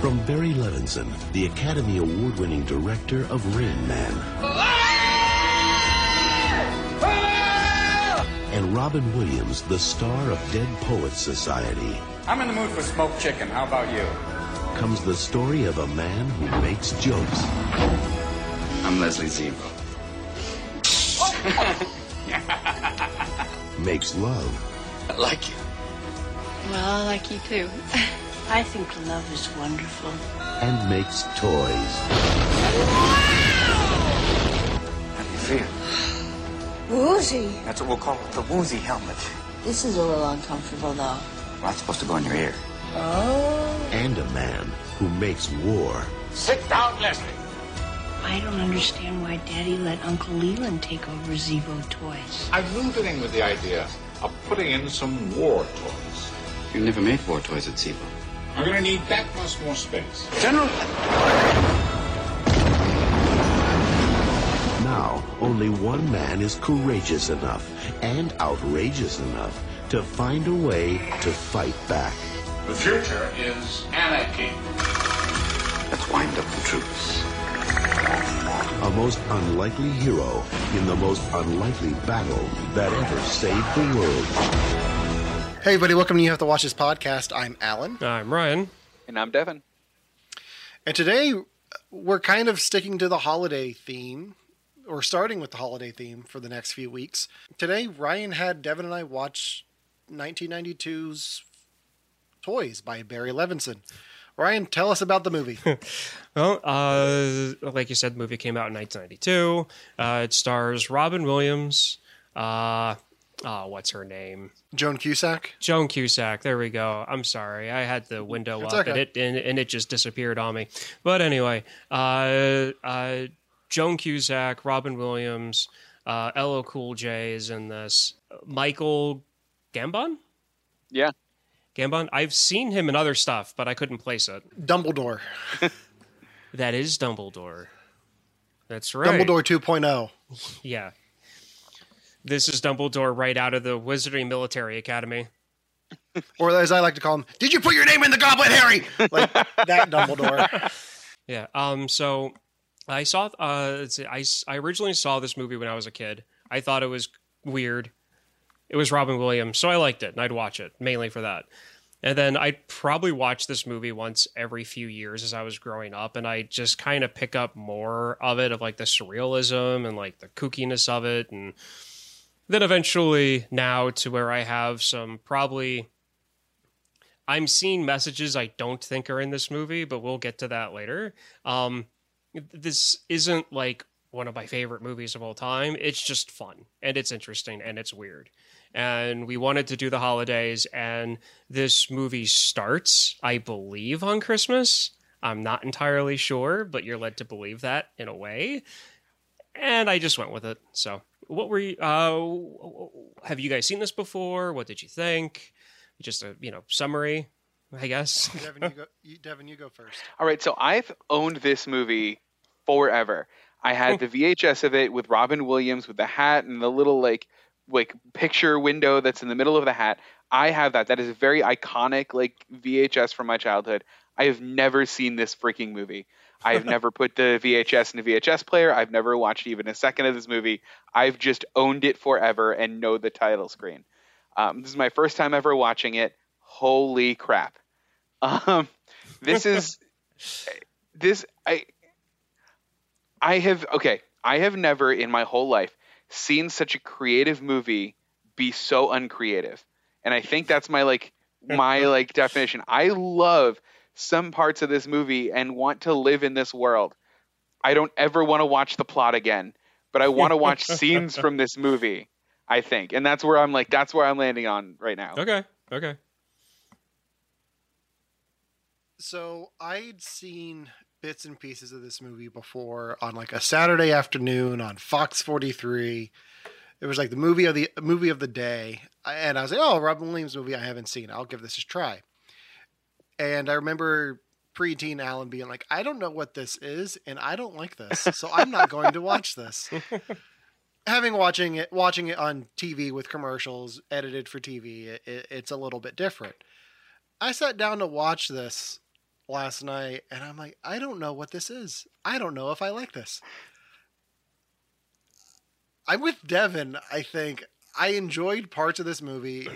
From Barry Levinson, the Academy Award winning director of Rain Man. And Robin Williams, the star of Dead Poets Society. I'm in the mood for smoked chicken. How about you? Comes the story of a man who makes jokes. I'm Leslie Zevo. makes love. I like you. Well, I like you too. I think love is wonderful. And makes toys. Wow! How do you feel? Woozy. That's what we'll call it, the woozy helmet. This is a little uncomfortable, though. Well, that's supposed to go in your ear. Oh. And a man who makes war. Sit down, Leslie. I don't understand why Daddy let Uncle Leland take over Zevo toys. I'm moving with the idea of putting in some war toys. You never made war toys at Zevo. I'm going to need that much more space. General. Now, only one man is courageous enough and outrageous enough to find a way to fight back. The future is anarchy. Let's wind up the troops. A most unlikely hero in the most unlikely battle that ever saved the world. Hey, everybody, welcome to You Have to Watch This podcast. I'm Alan. I'm Ryan. And I'm Devon. And today we're kind of sticking to the holiday theme, or starting with the holiday theme for the next few weeks. Today, Ryan had Devon and I watch 1992's Toys by Barry Levinson. Ryan, tell us about the movie. Well, uh, like you said, the movie came out in 1992. Uh, it stars Robin Williams. Uh, oh, what's her name? Joan Cusack. Joan Cusack. There we go. I'm sorry, I had the window It's up and it and, and it just disappeared on me. But anyway, uh, uh, Joan Cusack, Robin Williams, uh, LL Cool J is in this. Michael Gambon. Yeah. Gambon. I've seen him in other stuff, but I couldn't place it. Dumbledore. That is Dumbledore. That's right. Dumbledore oh. 2.0. Yeah. This is Dumbledore right out of the Wizarding Military Academy. Or as I like to call him, did you put your name in the goblet, Harry? Like that Dumbledore. Yeah. Um. So I saw. Uh. I I originally saw this movie when I was a kid. I thought it was weird. It was Robin Williams, so I liked it, and I'd watch it mainly for that. And then I'd probably watch this movie once every few years as I was growing up, and I just kind of pick up more of it, of like the surrealism and like the kookiness of it, and then eventually now to where I have some probably I'm seeing messages I don't think are in this movie, but we'll get to that later. Um, this isn't like one of my favorite movies of all time. It's just fun and it's interesting and it's weird. And we wanted to do the holidays, and this movie starts, I believe, on Christmas. I'm not entirely sure, but you're led to believe that in a way. And I just went with it. So, what were you? Uh, have you guys seen this before? What did you think? Just a you know summary, I guess. Devon, you go, you, Devon, you go first. All right, so I've owned this movie forever. I had the VHS of it with Robin Williams with the hat and the little like like picture window that's in the middle of the hat. I have that. That is a very iconic like VHS from my childhood. I have never seen this freaking movie. I have never put the VHS in a VHS player. I've never watched even a second of this movie. I've just owned it forever and know the title screen. Um, this is my first time ever watching it. Holy crap! Um, this is this I I have okay. I have never in my whole life seen such a creative movie be so uncreative, and I think that's my like my like definition. I love some parts of this movie and want to live in this world. I don't ever want to watch the plot again, but I want to watch scenes from this movie. I think, and that's where I'm like, that's where I'm landing on right now. okay, okay. So I'd seen bits and pieces of this movie before on like a Saturday afternoon on Fox 43. It was like the movie of the movie of the day, and I was like, "Oh, Robin Williams movie I haven't seen. I'll give this a try." And I remember preteen Alan being like, "I don't know what this is, and I don't like this, so I'm not going to watch this." Having watching it, watching it on TV with commercials edited for TV, it, it's a little bit different. I sat down to watch this last night, and I'm like, I don't know what this is. I don't know if I like this. I'm with Devon. I think I enjoyed parts of this movie.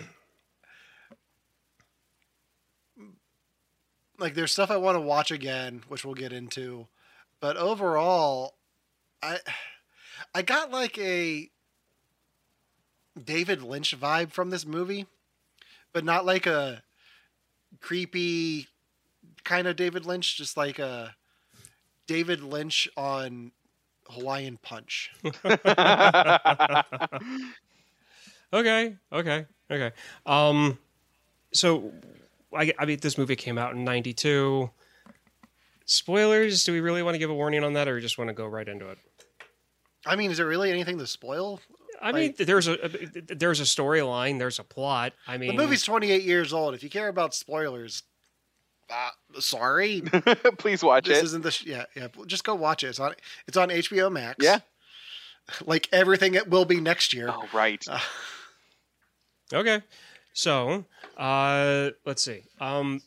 Like, there's stuff I want to watch again, which we'll get into, but overall, I I got like a David Lynch vibe from this movie, but not like a creepy kind of David Lynch, just like a David Lynch on Hawaiian Punch. Okay, okay, okay. Um, so I, I mean, this movie came out in '92. Spoilers? Do we really want to give a warning on that, or just want to go right into it? I mean, is there really anything to spoil? I mean, there's a there's a storyline, there's a plot. I mean, The movie's 28 years old. If you care about spoilers, uh, sorry, Please watch this it. isn't the sh- yeah yeah. Just go watch it. It's on it's on HBO Max. Yeah. like everything it will be next year. Oh right. Okay. So, uh, let's see. Um,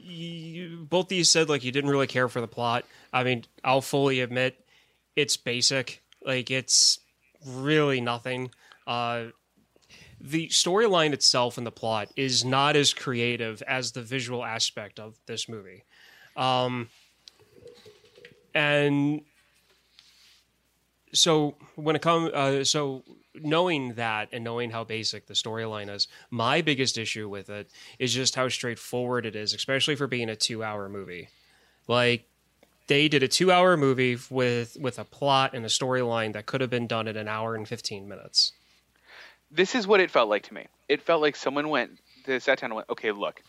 you, both said like you didn't really care for the plot. I mean, I'll fully admit it's basic. Like it's really nothing. Uh, the storyline itself and the plot is not as creative as the visual aspect of this movie. Um, and so when it comes, uh, so knowing that and knowing how basic the storyline is, my biggest issue with it is just how straightforward it is, especially for being a two-hour movie. Like they did a two-hour movie with with a plot and a storyline that could have been done in an hour and fifteen minutes. this is what it felt like to me. It felt like someone went, they sat down and went, okay, look,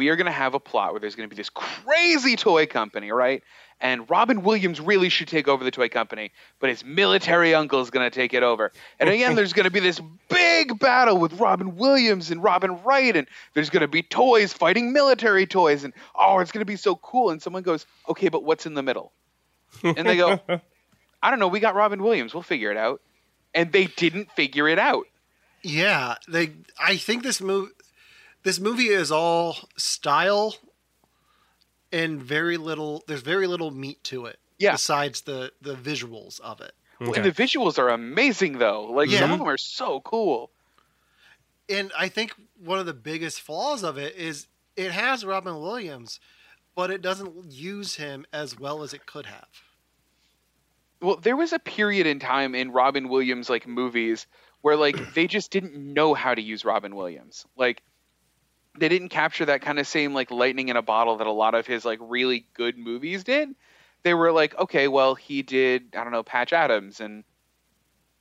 we are going to have a plot where there's going to be this crazy toy company, right? And Robin Williams really should take over the toy company, but his military uncle is going to take it over. And again, there's going to be this big battle with Robin Williams and Robin Wright, and there's going to be toys fighting military toys, and oh, it's going to be so cool. And someone goes, okay, but what's in the middle? And they go, I don't know, we got Robin Williams, we'll figure it out. And they didn't figure it out. Yeah, they. I think this movie, this movie is all style, and very little. There's very little meat to it. Yeah. Besides the the visuals of it, And the visuals are amazing, though. Like Yeah. some of them are so cool. and I think one of the biggest flaws of it is it has Robin Williams, but it doesn't use him as well as it could have. Well, there was a period in time in Robin Williams like movies where like they just didn't know how to use Robin Williams. Like they didn't capture that kind of same like lightning in a bottle that a lot of his like really good movies did. They were like, okay, well, he did I don't know Patch Adams and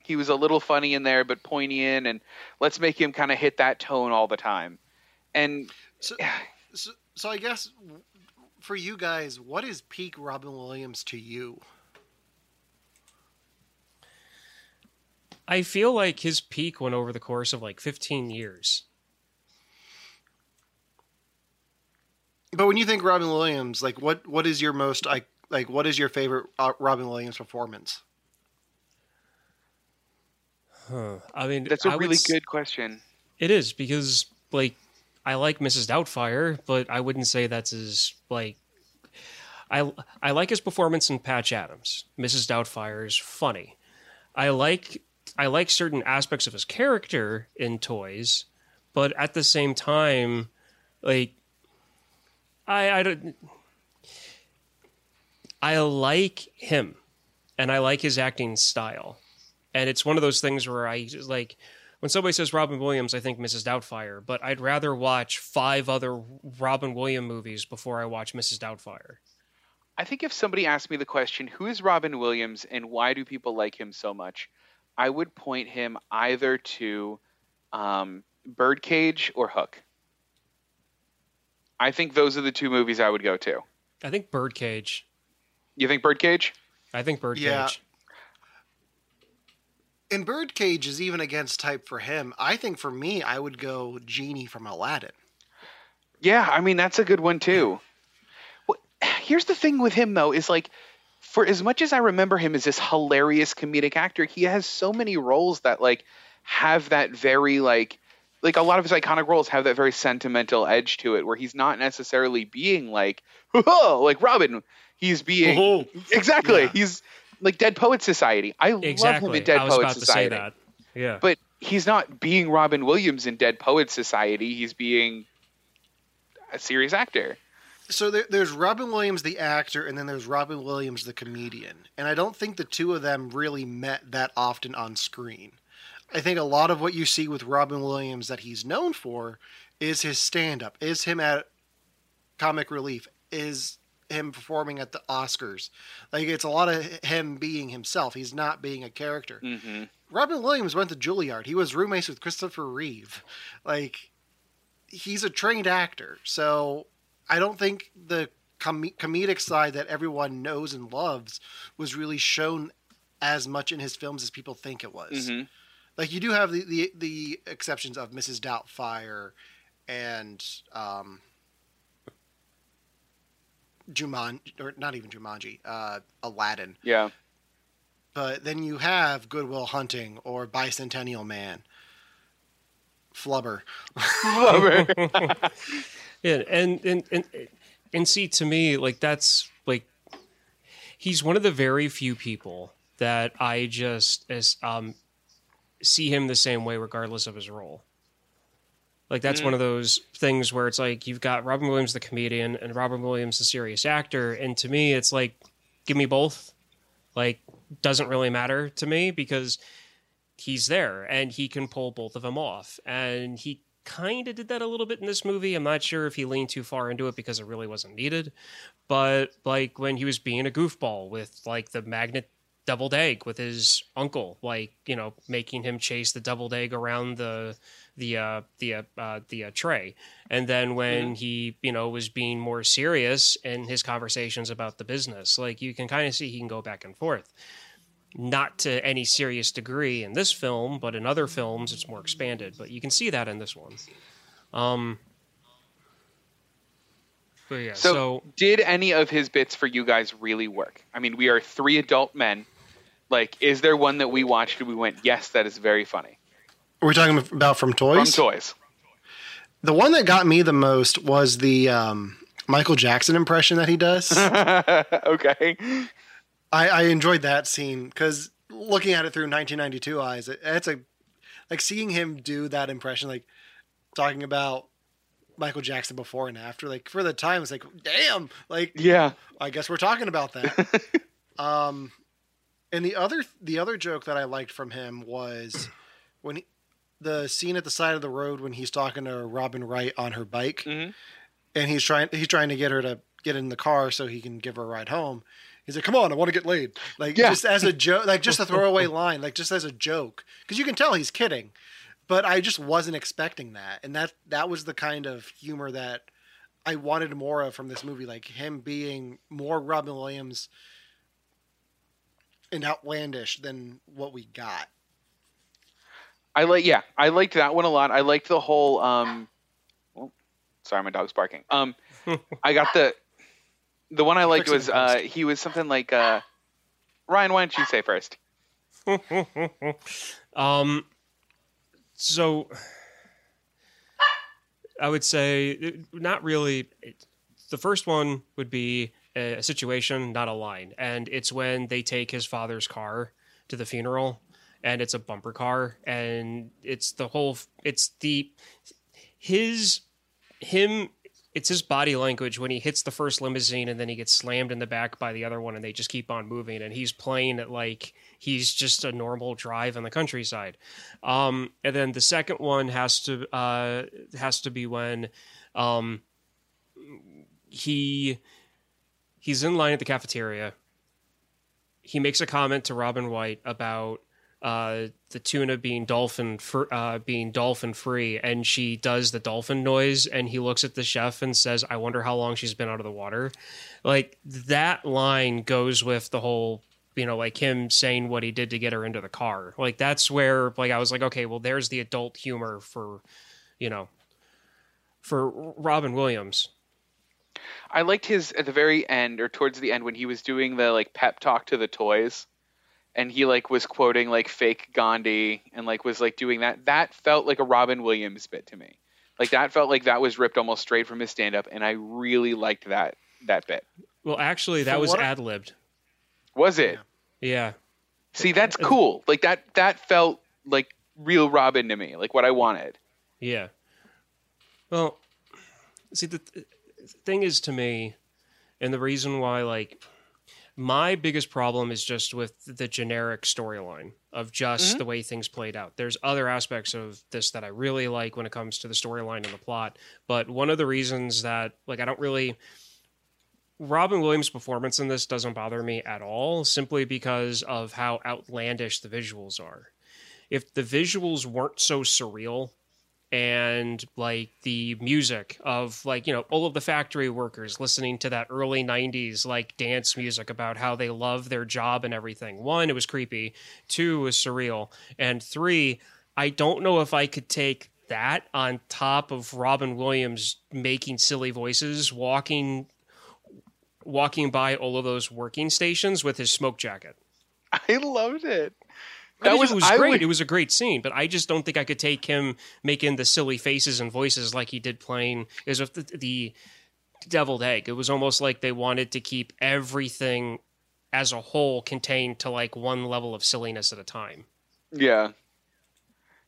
he was a little funny in there but poignant and let's make him kind of hit that tone all the time. And So, so, so I guess for you guys, what is peak Robin Williams to you? I feel like his peak went over the course of like 15 years. But when you think Robin Williams, like what what is your most like like what is your favorite uh, Robin Williams performance? Huh. I mean, that's a I really s- good question. It is because like I like Mrs. Doubtfire, but I wouldn't say that's his like. I I like his performance in Patch Adams. Mrs. Doubtfire is funny. I like I like certain aspects of his character in Toys, but at the same time, like I I don't. I like him, and I like his acting style, and it's one of those things where I like when somebody says Robin Williams, I think Mrs. Doubtfire, but I'd rather watch five other Robin Williams movies before I watch Mrs. Doubtfire. I think if somebody asked me the question, who is Robin Williams and why do people like him so much, I would point him either to um, Birdcage or Hook. I think those are the two movies I would go to. I think Birdcage. You think Birdcage? I think Birdcage. Yeah. And Birdcage is even against type for him. I think for me, I would go Genie from Aladdin. Yeah, I mean that's a good one too. Well, here's the thing with him though is like for as much as I remember him as this hilarious comedic actor, he has so many roles that like have that very like like a lot of his iconic roles have that very sentimental edge to it, where he's not necessarily being like, "Oh, like Robin." He's being Oh, exactly. Yeah. He's like Dead Poet Society. I love him in Dead I was Poet about Society. to say that. Yeah. But he's not being Robin Williams in Dead Poet Society. He's being a serious actor. So there, there's Robin Williams, the actor, and then there's Robin Williams, the comedian. And I don't think the two of them really met that often on screen. I think a lot of what you see with Robin Williams that he's known for is his stand up, is him at Comic Relief, is him performing at the Oscars. Like it's a lot of him being himself. He's not being a character. hmm Robin Williams went to Juilliard. He was roommates with Christopher Reeve. Like he's a trained actor. So I don't think the com- comedic side that everyone knows and loves was really shown as much in his films as people think it was. hmm Like you do have the the, the exceptions of Mrs. Doubtfire and um Jumanji or not even Jumanji, uh Aladdin. Yeah. But then you have Good Will Hunting or Bicentennial Man. Flubber. Yeah, and and and and see to me like that's like he's one of the very few people that I just as um see him the same way regardless of his role. Like that's one hmm. of those things where it's like you've got Robin Williams the comedian and Robin Williams the serious actor and to me it's like give me both. Like doesn't really matter to me because he's there and he can pull both of them off and he kind of did that a little bit in this movie i'm not sure if he leaned too far into it because it really wasn't needed but like when he was being a goofball with like the magnet deviled egg with his uncle like you know making him chase the deviled egg around the the uh the uh, uh the uh, tray and then when he you know was being more serious in his conversations about the business like you can kind of see he can go back and forth not to any serious degree in this film, but in other films it's more expanded. But you can see that in this one. Um, but yeah, So, so, did any of his bits for you guys really work? I mean, we are three adult men. Like, is there one that we watched and we went, yes, that is very funny? We're talking about from toys. From toys? The one that got me the most was the um, Michael Jackson impression that he does. okay. I, I enjoyed that scene because looking at it through 1992 eyes, it, it's a like seeing him do that impression, like talking about Michael Jackson before and after. Like for the time, it's like, damn, like Yeah. I guess we're talking about that. um, and the other the other joke that I liked from him was when he, the scene at the side of the road when he's talking to Robin Wright on her bike, Mhm. and he's trying he's trying to get her to get in the car so he can give her a ride home. He's like, "Come on, I want to get laid." Like Yeah. just as a joke, like just a throwaway line, like just as a joke, because you can tell he's kidding. But I just wasn't expecting that, and that that was the kind of humor that I wanted more of from this movie, like him being more Robin Williams and outlandish than what we got. I like yeah, I liked that one a lot. I liked the whole um well, sorry, my dog's barking. Um I got the the one I liked was uh he was something like uh Ryan, why don't you say first? um, so I would say not really. It, the first one would be a, situation, not a line, and it's when they take his father's car to the funeral, and it's a bumper car, and it's the whole. It's the his him it's his body language when he hits the first limousine and then he gets slammed in the back by the other one and they just keep on moving and he's playing it like he's just a normal drive in the countryside um, and then the second one has to uh, has to be when um, he he's in line at the cafeteria he makes a comment to Robin Wright about uh, the tuna being dolphin fr- uh, being dolphin free, and she does the dolphin noise, and he looks at the chef and says, "I wonder how long she's been out of the water." Like that line goes with the whole, you know, like him saying what he did to get her into the car. Like that's where, like, I was like, okay, well, there's the adult humor for, you know, for Robin Williams. I liked his at the very end or towards the end when he was doing the like pep talk to the toys and he like was quoting like fake Gandhi and like was like doing that. That felt like a Robin Williams bit to me. Like that felt like that was ripped almost straight from his stand up, and I really liked that that bit. Well, actually, that For was ad libbed. Was it? Yeah. See, that's cool. Like that that felt like real Robin to me, like what I wanted. Yeah. Well, see, the th- thing is to me, and the reason why, like, my biggest problem is just with the generic storyline of just mm-hmm. the way things played out. There's other aspects of this that I really like when it comes to the storyline and the plot, but one of the reasons that, like, I don't really. Robin Williams' performance in this doesn't bother me at all, simply because of how outlandish the visuals are. If the visuals weren't so surreal, and like the music of like you know all of the factory workers listening to that early 90s like dance music about how they love their job and everything. One it was creepy. Two it was surreal. And three i don't know if i could take that on top of robin williams making silly voices walking walking by all of those working stations with his smoke jacket. I loved it. I That mean, was, it was I great. would- It was a great scene, but I just don't think I could take him making the silly faces and voices like he did playing is with the, the deviled egg. It was almost like they wanted to keep everything as a whole contained to like one level of silliness at a time. Yeah.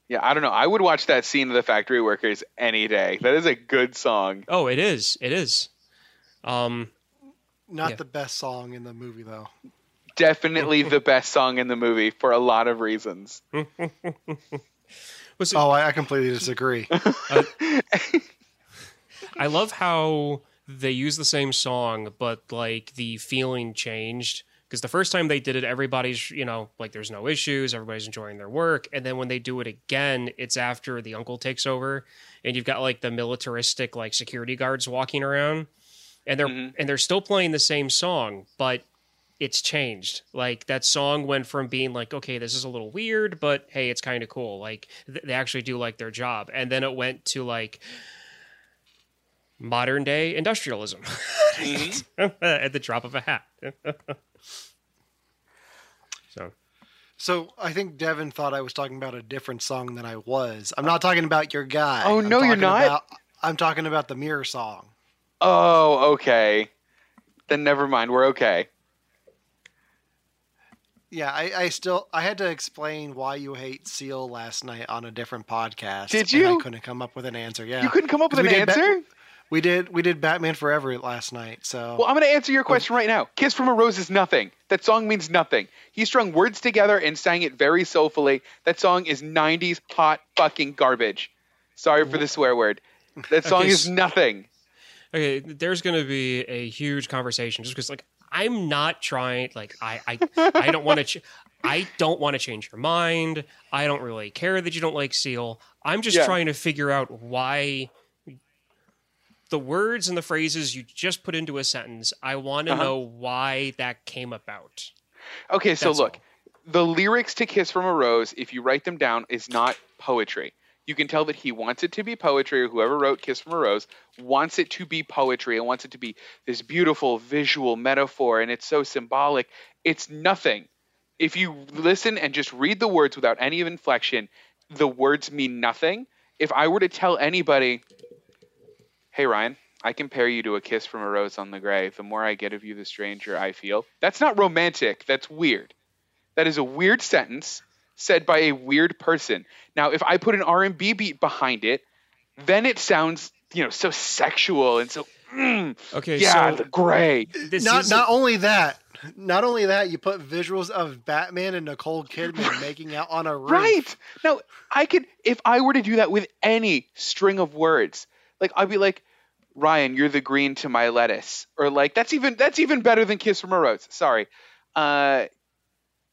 Yeah, I don't know. I would watch that scene of the factory workers any day. That is a good song. Oh, it is. It is. Um, Not Yeah. the best song in the movie though. Definitely the best song in the movie for a lot of reasons. was it, Oh, I, I completely disagree. I love how they use the same song, but like the feeling changed. Because the first time they did it, everybody's, you know, like there's no issues, everybody's enjoying their work. And then when they do it again, it's after the uncle takes over and you've got like the militaristic, like security guards walking around and they're, Mhm. and they're still playing the same song, but it's changed. Like that song went from being like, okay, this is a little weird, but hey, it's kind of cool. Like th- they actually do like their job. And then it went to like, modern day industrialism mm-hmm. at the drop of a hat. so, So I think Devon thought I was talking about a different song than I was. I'm not talking about your guy. Oh, I'm no, you're not? about- I'm talking about the mirror song. Oh, okay. Then never mind. We're okay. Yeah, I, I still I had to explain why you hate Seal last night on a different podcast. Did and you? I couldn't come up with an answer. Yeah, You couldn't come up with an we did Ba- answer? we did we did Batman Forever last night. So Well, I'm going to answer your oh. question right now. Kiss from a Rose is nothing. That song means nothing. He strung words together and sang it very soulfully. That song is 90s hot fucking garbage. Sorry for the swear word. That song Okay, is nothing. okay, there's going to be a huge conversation just because, like, I'm not trying. Like, I, I, I don't want to. Ch- I don't want to change your mind. I don't really care that you don't like Seal. I'm just Yeah. trying to figure out why the words and the phrases you just put into a sentence. I want to Uh-huh. know why that came about. Okay, so look, all. the lyrics to Kiss from a Rose, if you write them down, is not poetry. You can tell that he wants it to be poetry, or whoever wrote Kiss from a Rose wants it to be poetry and wants it to be this beautiful visual metaphor, and it's so symbolic. It's nothing. If you listen and just read the words without any inflection, the words mean nothing. If I were to tell anybody, hey, Ryan, I compare you to a kiss from a rose on the grave. The more I get of you, the stranger I feel. That's not romantic. That's weird. That is a weird sentence said by a weird person. Now, if I put an R&B beat behind it, then it sounds, you know, so sexual and so, mm, Okay, yeah, so great. this not is not only that, not only that, you put visuals of Batman and Nicole Kidman making out on a roof. Right. Now, I could, if I were to do that with any string of words, like I'd be like, Ryan, you're the green to my lettuce, or like that's even that's even better than Kiss from a Rose. Sorry, uh,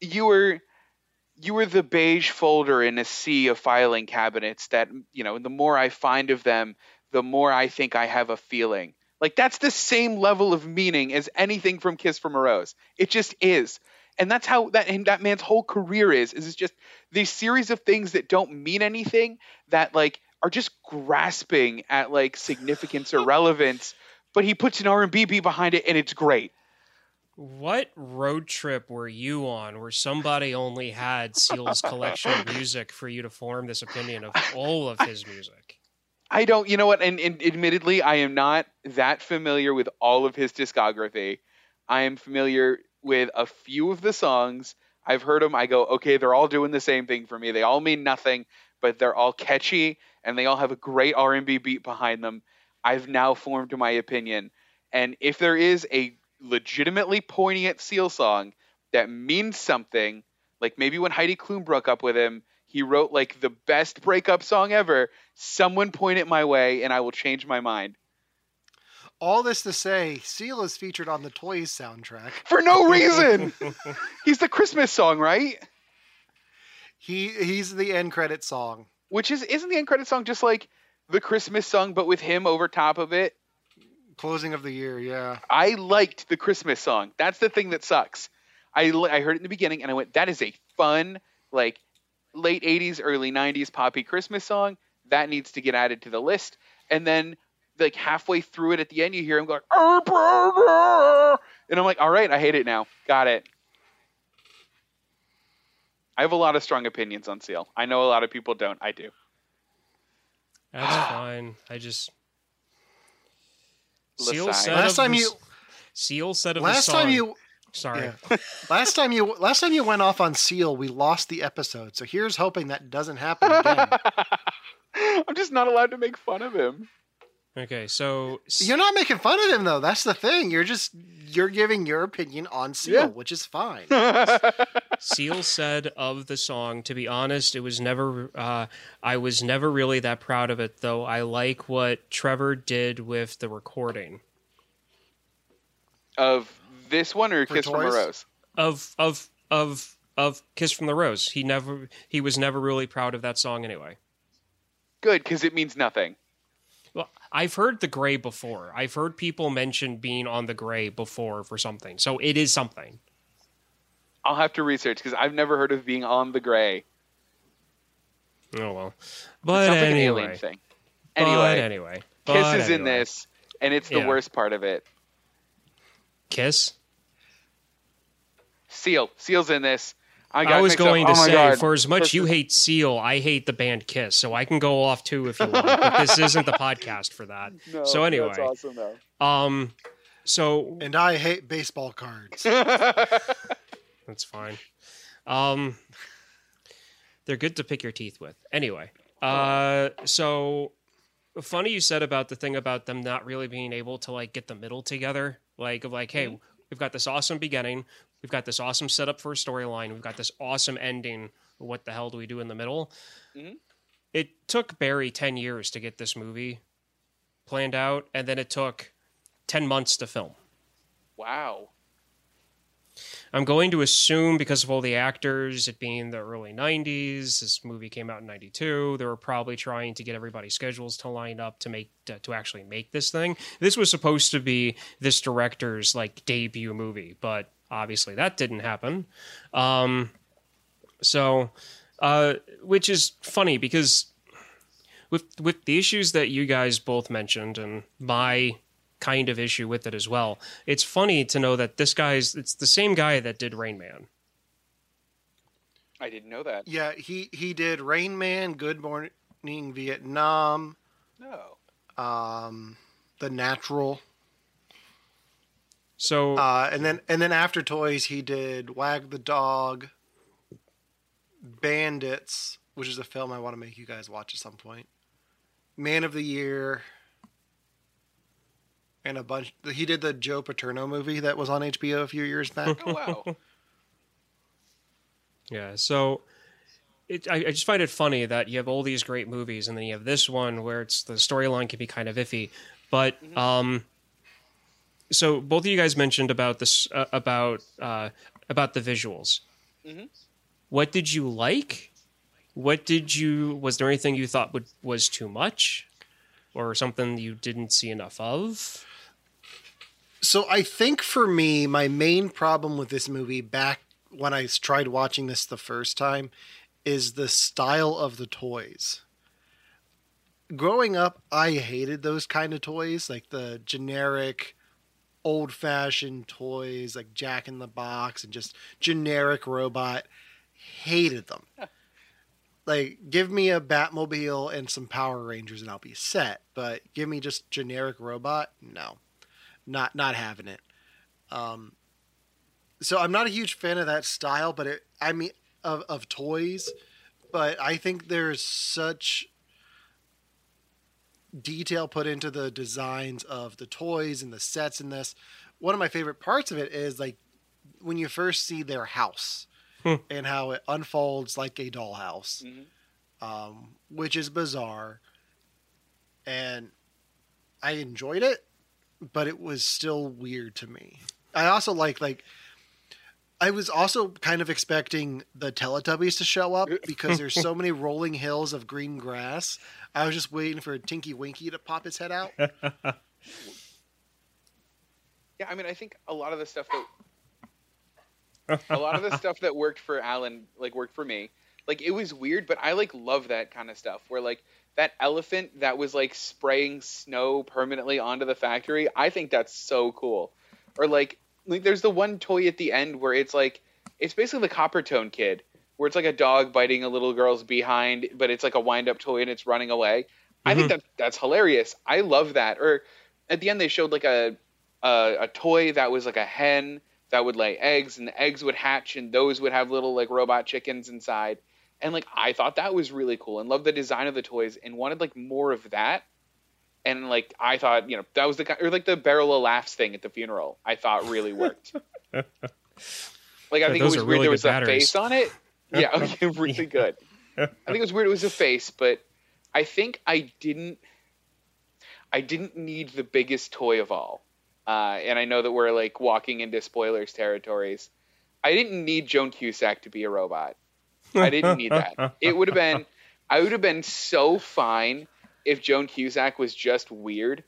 you were you were the beige folder in a sea of filing cabinets that you know. The more I find of them, the more I think I have a feeling. Like that's the same level of meaning as anything from Kiss from a Rose. It just is. And that's how that and that man's whole career is. Is it's just these series of things that don't mean anything that like are just grasping at like significance or relevance, but he puts an R&B behind it and it's great. What road trip were you on where somebody only had Seal's collection of music for you to form this opinion of all of his music? I don't, you know what? And, and admittedly, I am not that familiar with all of his discography. I am familiar with a few of the songs. I've heard them. I go, okay, they're all doing the same thing for me. They all mean nothing, but they're all catchy and they all have a great R&B beat behind them. I've now formed my opinion. And if there is a legitimately poignant Seal song that means something, like maybe when Heidi Klum broke up with him, he wrote like the best breakup song ever. Someone point it my way, and I will change my mind. All this to say, Seal is featured on the Toys soundtrack. For no reason. He's the Christmas song, right? He he's the end credit song. Which is isn't the end credit song just like the Christmas song, but with him over top of it? Closing of the year, yeah. I liked the Christmas song. That's the thing that sucks. I, I heard it in the beginning and I went, that is a fun, like late 80s, early 90s poppy Christmas song. That needs to get added to the list. And then, like halfway through it at the end, you hear him going, and I'm like, all right, I hate it now. Got it. I have a lot of strong opinions on Seal. I know a lot of people don't. I do. That's fine. I just Seal said Last of time the you Seal said of last the song. time you Sorry. yeah. last time you last time you went off on Seal, we lost the episode. So here's hoping that doesn't happen again. I'm just not allowed to make fun of him. Okay, so You're not making fun of him though. That's the thing. You're just you're giving your opinion on Seal, Yeah. which is fine. Seal said of the song, to be honest, it was never, uh, I was never really that proud of it, though I like what Trevor did with the recording of this one or For Kiss from a Rose? of, of, of, of Kiss from the Rose. He never, he was never really proud of that song anyway. Good, because it means nothing. I've heard the gray before. I've heard people mention being on the gray before for something. So it is something. I'll have to research because I've never heard of being on the gray. Oh well. But like an anyway. alien thing. But Anyway, anyway. Kiss But is in this, and it's the Yeah. worst part of it. Kiss? Seal, Seal's in this. I, I, was mixed up. going to Oh say, God. for as much First- you hate Seal, I hate the band Kiss, so I can go off too if you want. but this isn't the podcast for that. No, so anyway, that's awesome though. um, so and I hate baseball cards. that's fine. Um, they're good to pick your teeth with. Anyway, uh, so funny you said about the thing about them not really being able to like get the middle together. Like of like, hey, we've got this awesome beginning, we've got this awesome setup for a storyline, we've got this awesome ending. What the hell do we do in the middle? Mhm. It took Barry ten years to get this movie planned out, and then it took ten months to film. Wow. I'm going to assume because of all the actors, it being the early 90s, this movie came out in 92, they were probably trying to get everybody's schedules to line up to make to, to actually make this thing. This was supposed to be this director's like debut movie, but obviously that didn't happen. Um so uh which is funny because with with the issues that you guys both mentioned and my kind of issue with it as well. It's funny to know that this guy's it's the same guy that did Rain Man. I didn't know that. yeah, he he did Rain Man, Good Morning Vietnam, No. um, The Natural, So uh, and then and then after Toys he did Wag the Dog, Bandits, which is a film I want to make you guys watch at some point. Man of the Year. And a bunch. He did the Joe Paterno movie that was on HBO a few years back. Oh wow. yeah, so it, I, I just find it funny that you have all these great movies and then you have this one where it's the storyline can be kind of iffy. But um, so both of you guys mentioned about this uh, about uh, about the visuals. Mhm. What did you like? What did you? Was there anything you thought would, was too much, or something you didn't see enough of? So I think for me, my main problem with this movie back when I tried watching this the first time is the style of the toys. Growing up, I hated those kind of toys, like the generic old fashioned toys like Jack in the Box and just generic robot. Hated them. like, give me a Batmobile and some Power Rangers and I'll be set. But give me just generic robot, no, not not having it. Um, so I'm not a huge fan of that style, but it, I mean, of of toys. But I think there's such detail put into the designs of the toys and the sets in this. One of my favorite parts of it is like when you first see their house Hmm. and how it unfolds like a dollhouse, Mhm. um, which is bizarre. And I enjoyed it, but it was still weird to me. I also like like I was also kind of expecting the Teletubbies to show up because there's so many rolling hills of green grass. I was just waiting for Tinky Winky to pop his head out. Yeah, I mean, I think a lot of the stuff that a lot of the stuff that worked for Alan like worked for me. Like it was weird, but I like love that kind of stuff where like that elephant that was like spraying snow permanently onto the factory. I think that's so cool. Or like like there's the one toy at the end where it's like it's basically the Coppertone kid where it's like a dog biting a little girl's behind, but it's like a wind up toy and it's running away. I think mm-hmm. that that's hilarious. I love that. Or at the end they showed like a a, a toy that was like a hen that would lay eggs and the eggs would hatch and those would have little like robot chickens inside and like i thought that was really cool and loved the design of the toys and wanted like more of that and like i thought you know that was the kind or like the barrel of laughs thing at the funeral i thought really worked like i Yeah, think it was are weird really there was a face on it yeah okay really good i think it was weird it was a face but i think i didn't i didn't need the biggest toy of all uh, and I know that we're like walking into spoilers territories. I didn't need Joan Cusack to be a robot. I didn't need that. It would have been, I would have been so fine if Joan Cusack was just weird,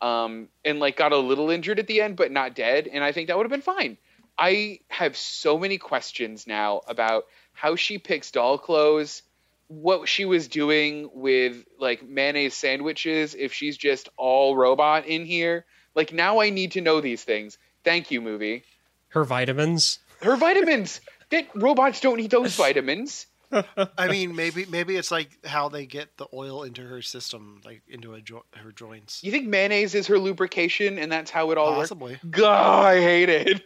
um, and like got a little injured at the end, but not dead. And I think that would have been fine. I have so many questions now about how she picks doll clothes, what she was doing with like mayonnaise sandwiches, if she's just all robot in here. Like now I need to know these things. Thank you, movie. Her vitamins. Her vitamins. that robots don't need those vitamins. I mean, maybe maybe it's like how they get the oil into her system, like into a jo- her joints. You think mayonnaise is her lubrication and that's how it all works? Possibly. God, I hate it.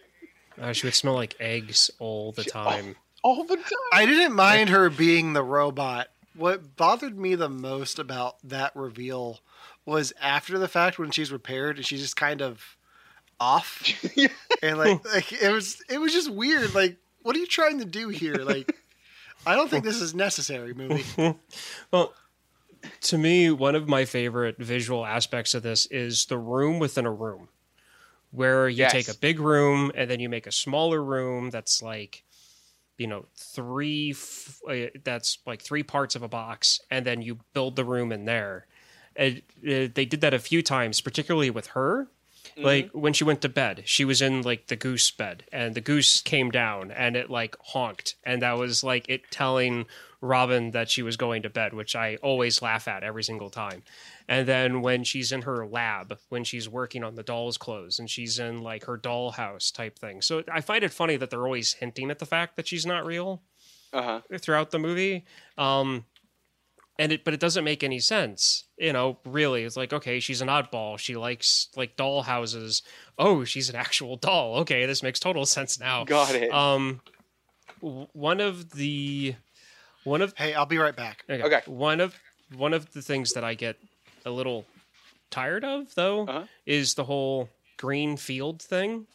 Uh, she would smell like eggs all the time. All the time. I didn't mind her being the robot. What bothered me the most about that reveal was after the fact when she's repaired and she's just kind of off Yeah. and like, like it was it was just weird. Like, what are you trying to do here? Like, I don't think this is necessary, movie. Well, to me, one of my favorite visual aspects of this is the room within a room, where you Yes. take a big room and then you make a smaller room that's like, you know, three. F- uh, that's like three parts of a box, and then you build the room in there. And uh, they did that a few times, particularly with her. Like when she went to bed, she was in like the goose bed, and the goose came down and it like honked, and that was like it telling Robin that she was going to bed, which I always laugh at every single time. And then when she's in her lab, when she's working on the doll's clothes, and she's in like her dollhouse type thing. So I find it funny that they're always hinting at the fact that she's not real Uh-huh. throughout the movie. Um, and it, but it doesn't make any sense, you know. Really, it's like okay, she's an oddball. She likes like doll houses. Oh, she's an actual doll. Okay, this makes total sense now. Got it. Um, one of the one of Hey, I'll be right back. okay, Okay. one of one of the things that I get a little tired of though Uh-huh. is the whole green field thing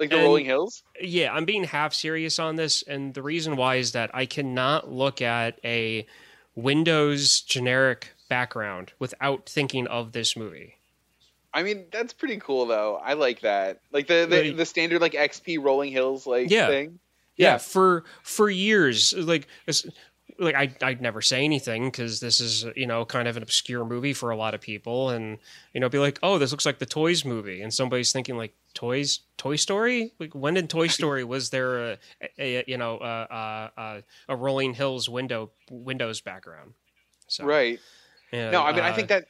like the and- Rolling Hills? yeah, I'm being half serious on this, and the reason why is that I cannot look at a Windows generic background without thinking of this movie. I mean, that's pretty cool though. I like that. Like the the, the standard like XP Rolling Hills like Yeah. thing. Yeah, Yeah. for for years, like like I I'd never say anything because this is you know kind of an obscure movie for a lot of people, and you know be like, oh, this looks like the Toys movie, and somebody's thinking like Toys Toy Story. Like when in Toy Story was there a, a you know a, a, a, a Rolling Hills window Windows background? So, Right. yeah, No, I mean, I uh, think that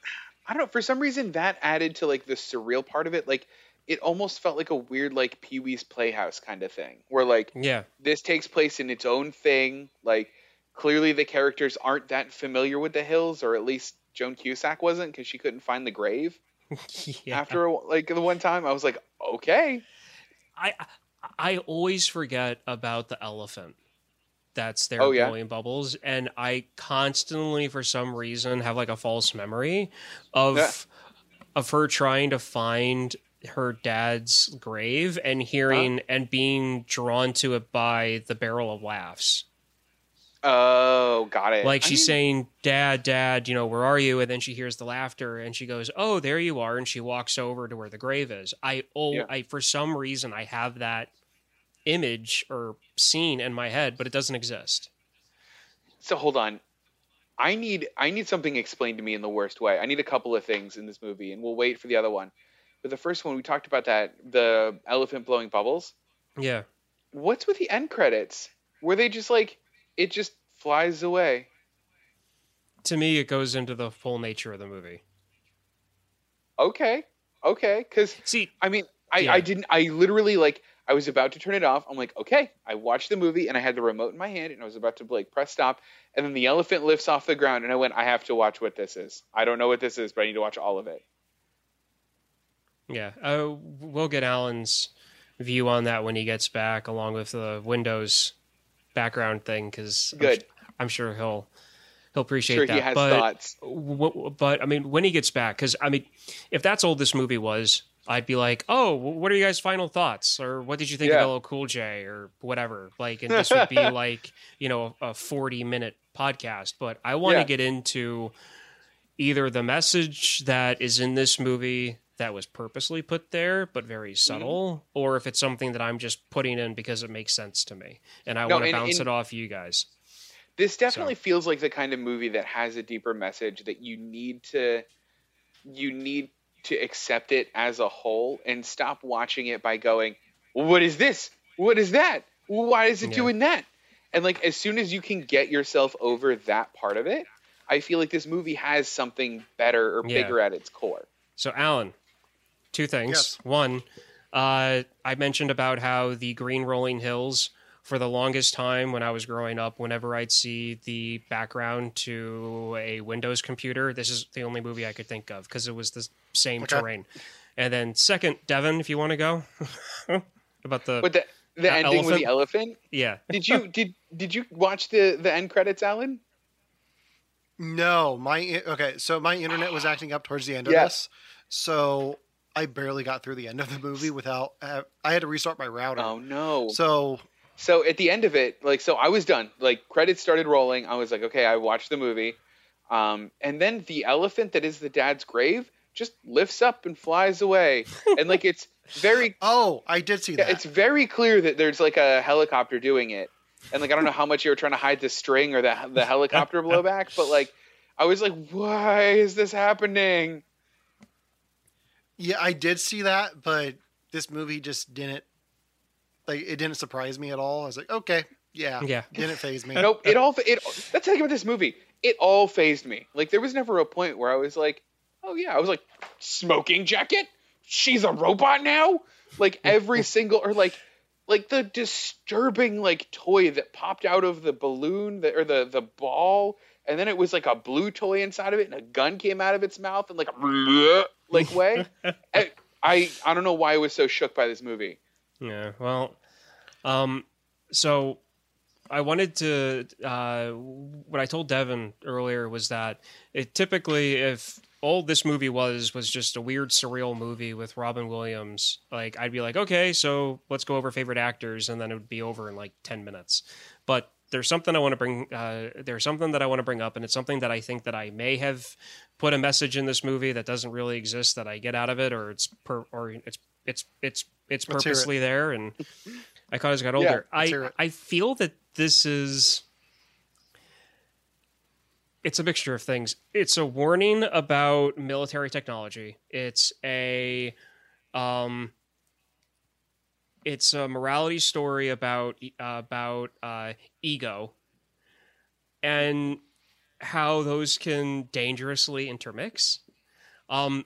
I don't know. For some reason, that added to like the surreal part of it. Like it almost felt like a weird like Pee Wee's Playhouse kind of thing, where like Yeah. this takes place in its own thing. Like clearly the characters aren't that familiar with the hills, or at least Joan Cusack wasn't because she couldn't find the grave yeah. after like the one time. I was like, okay, I I always forget about the elephant that's there Oh, yeah? blowing bubbles, and I constantly, for some reason, have like a false memory of Yeah. of her trying to find her dad's grave and hearing and being drawn to it by the barrel of laughs. Oh, got it. Like I she's mean, saying, "Dad, Dad, you know where are you?" And then she hears the laughter, and she goes, "Oh, there you are!" And she walks over to where the grave is. I oh, Yeah. I for some reason I have that image or scene in my head, but it doesn't exist. so hold on. I need I need something explained to me in the worst way. I need a couple of things in this movie, and we'll wait for the other one. But the first one we talked about that the elephant blowing bubbles. Yeah, What's with the end credits? Were they just like it just flies away? to me, it goes into the full nature of the movie. Okay, okay, because See, I mean, I, Yeah. I didn't. I literally like. I was about to turn it off. I'm like, okay. I watched the movie and I had the remote in my hand and I was about to like press stop, and then the elephant lifts off the ground and I went, I have to watch what this is. I don't know what this is, but I need to watch all of it. yeah, uh, we'll get Alan's view on that when he gets back, along with the Windows background thing, because Good. I'm, sure he'll he'll appreciate Sure, that. he has but thoughts. w- but I mean, when he gets back, because I mean, if that's all this movie was, I'd be like, oh, what are you guys' final thoughts, or what did you think Yeah. of LL Cool J, or whatever. Like, and this would be like, you know, a forty minute podcast. But I want to Yeah. get into either the message that is in this movie that was purposely put there but very Mm-hmm. subtle, or if it's something that I'm just putting in because it makes sense to me, and I No, want to bounce and- it off you guys. This definitely feels like the kind of movie that has a deeper message that you need to you need to accept it as a whole and stop watching it by going, "What is this? What is that? Why is it Yeah. doing that?" And like as soon as you can get yourself over that part of it, I feel like this movie has something better or Yeah. bigger at its core. So, Alan, two things. Yes. One, uh, I mentioned about how the green rolling hills, for the longest time when I was growing up, whenever I'd see the background to a Windows computer, this is the only movie I could think of because it was the same Okay. terrain. And then, second, Devon, if you want to go about the But the the Uh, ending with the elephant, yeah, did you did did you watch the the end credits, Alan? No, my okay. So my internet was acting up towards the end of Yeah. this, so I barely got through the end of the movie without. Uh, I had to restart my router. Oh no. So So at the end of it, like, so I was done. Like, credits started rolling. I was like, okay, I watched the movie. Um, and then the elephant that is the dad's grave just lifts up and flies away. and like, it's very, oh, I did see that. it's very clear that there's like a helicopter doing it. And like, I don't know how much you were trying to hide the string or the the helicopter blowback, but like, I was like, why is this happening? Yeah, I did see that, but this movie just didn't like it didn't surprise me at all. I was like, okay, yeah, Yeah. didn't phase me. Nope. It all. It. That's the thing about this movie. It all phased me. Like there was never a point where I was like, oh yeah, I was like, smoking jacket. She's a robot now. Like every single or like, like the disturbing like toy that popped out of the balloon that, or the the ball, and then it was like a blue toy inside of it, and a gun came out of its mouth, and like a like way. I, I I don't know why I was so shook by this movie. Yeah. Well, um, so I wanted to. Uh, what I told Devon earlier was that it typically, if all this movie was was just a weird surreal movie with Robin Williams, like I'd be like, okay, so let's go over favorite actors, and then it would be over in like ten minutes. But there's something I want to bring. Uh, there's something that I want to bring up, and it's something that I think that I may have put a message in this movie that doesn't really exist that I get out of it, or it's per, or it's it's it's it's Let's it. purposely there, and I kind of got older. let's I. I feel that this is it's a mixture of things. It's a warning about military technology. It's a um it's a morality story about uh, about uh, ego and how those can dangerously intermix. Um,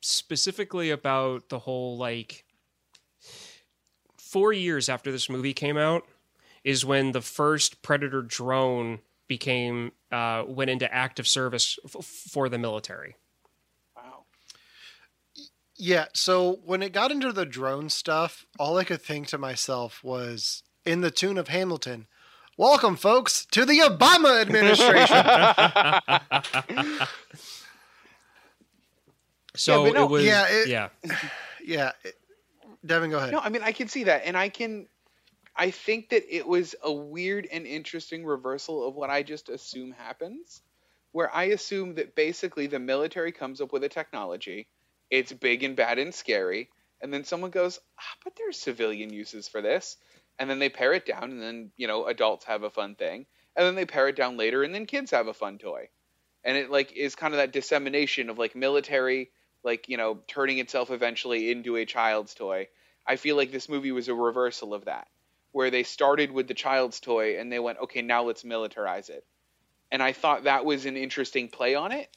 specifically about the whole like four years after this movie came out is when the first Predator drone became uh, went into active service f- for the military. Wow. Yeah, so when it got into the drone stuff, all I could think to myself was in the tune of Hamilton, Welcome, folks, to the Obama administration. So but no, it was yeah, it- yeah. yeah. it- Devon, go ahead. No, I mean I can see that, and I can. I think that it was a weird and interesting reversal of what I just assume happens, where I assume that basically the military comes up with a technology, it's big and bad and scary, and then someone goes, ah, but there's civilian uses for this, and then they pare it down, and then you know adults have a fun thing, and then they pare it down later, and then kids have a fun toy, and it like is kind of that dissemination of like military like you know turning itself eventually into a child's toy. I feel like this movie was a reversal of that where they started with the child's toy and they went okay now let's militarize it. And i thought that was an interesting play on it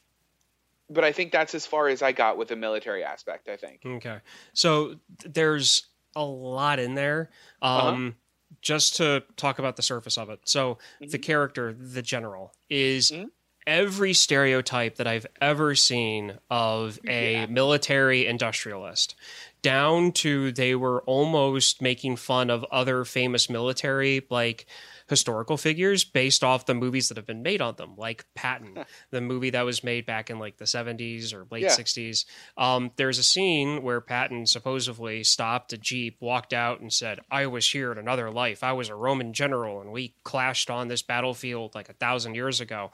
but i think that's as far as i got with the military aspect i think Okay. So there's a lot in there. Um, Just to talk about the surface of it. So the character, the general, is Mhm. Every stereotype that I've ever seen of a Yeah. military industrialist. Down to they were almost making fun of other famous military like historical figures based off the movies that have been made on them, like Patton, the movie that was made back in like the 70s or late Yeah. 60s. Um, there's a scene where Patton supposedly stopped a Jeep, walked out, and said, I was here in another life. I was a Roman general, and we clashed on this battlefield like a thousand years ago.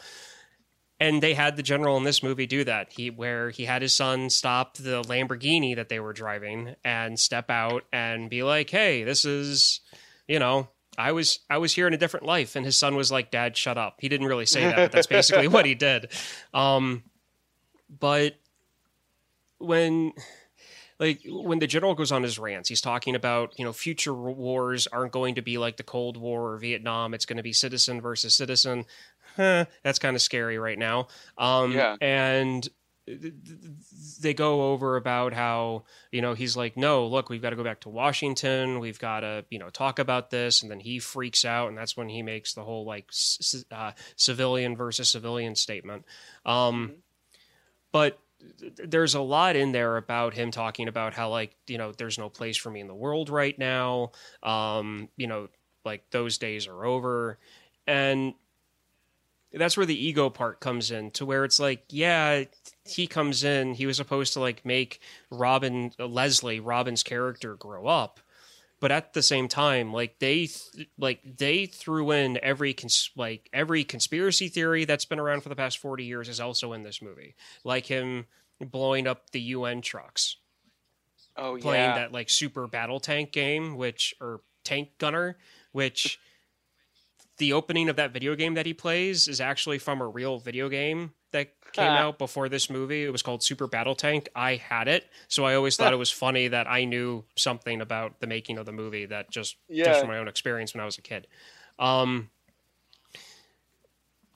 And they had the general in this movie do that. He where he had his son stop the Lamborghini that they were driving and step out and be like, "Hey, this is, you know, I was I was here in a different life." And his son was like, "Dad, shut up." He didn't really say that, but that's basically what he did. Um, but when like when the general goes on his rants he's talking about you know future wars aren't going to be like the cold war or vietnam it's going to be citizen versus citizen huh, that's kind of scary right now. Um Yeah. and th- th- they go over about how you know he's like no look we've got to go back to washington. We've got to you know talk about this. And then he freaks out and that's when he makes the whole like c- uh, civilian versus civilian statement. Um but there's a lot in there about him talking about how like you know there's no place for me in the world right now. Um you know like those days are over. And that's where the ego part comes in to where it's like yeah he comes in he was supposed to like make robin uh, leslie robin's character grow up. But at the same time like they th- like they threw in every cons- like every conspiracy theory that's been around for the past 40 years is also in this movie. Like him blowing up the UN trucks. Oh yeah. playing that like super battle tank game which or tank gunner which the opening of that video game that he plays is actually from a real video game that came Ah. out before this movie. It was called super battle tank. I had it. So i always thought it was funny that i knew something about the making of the movie that just Yeah. just from my own experience when i was a kid. Um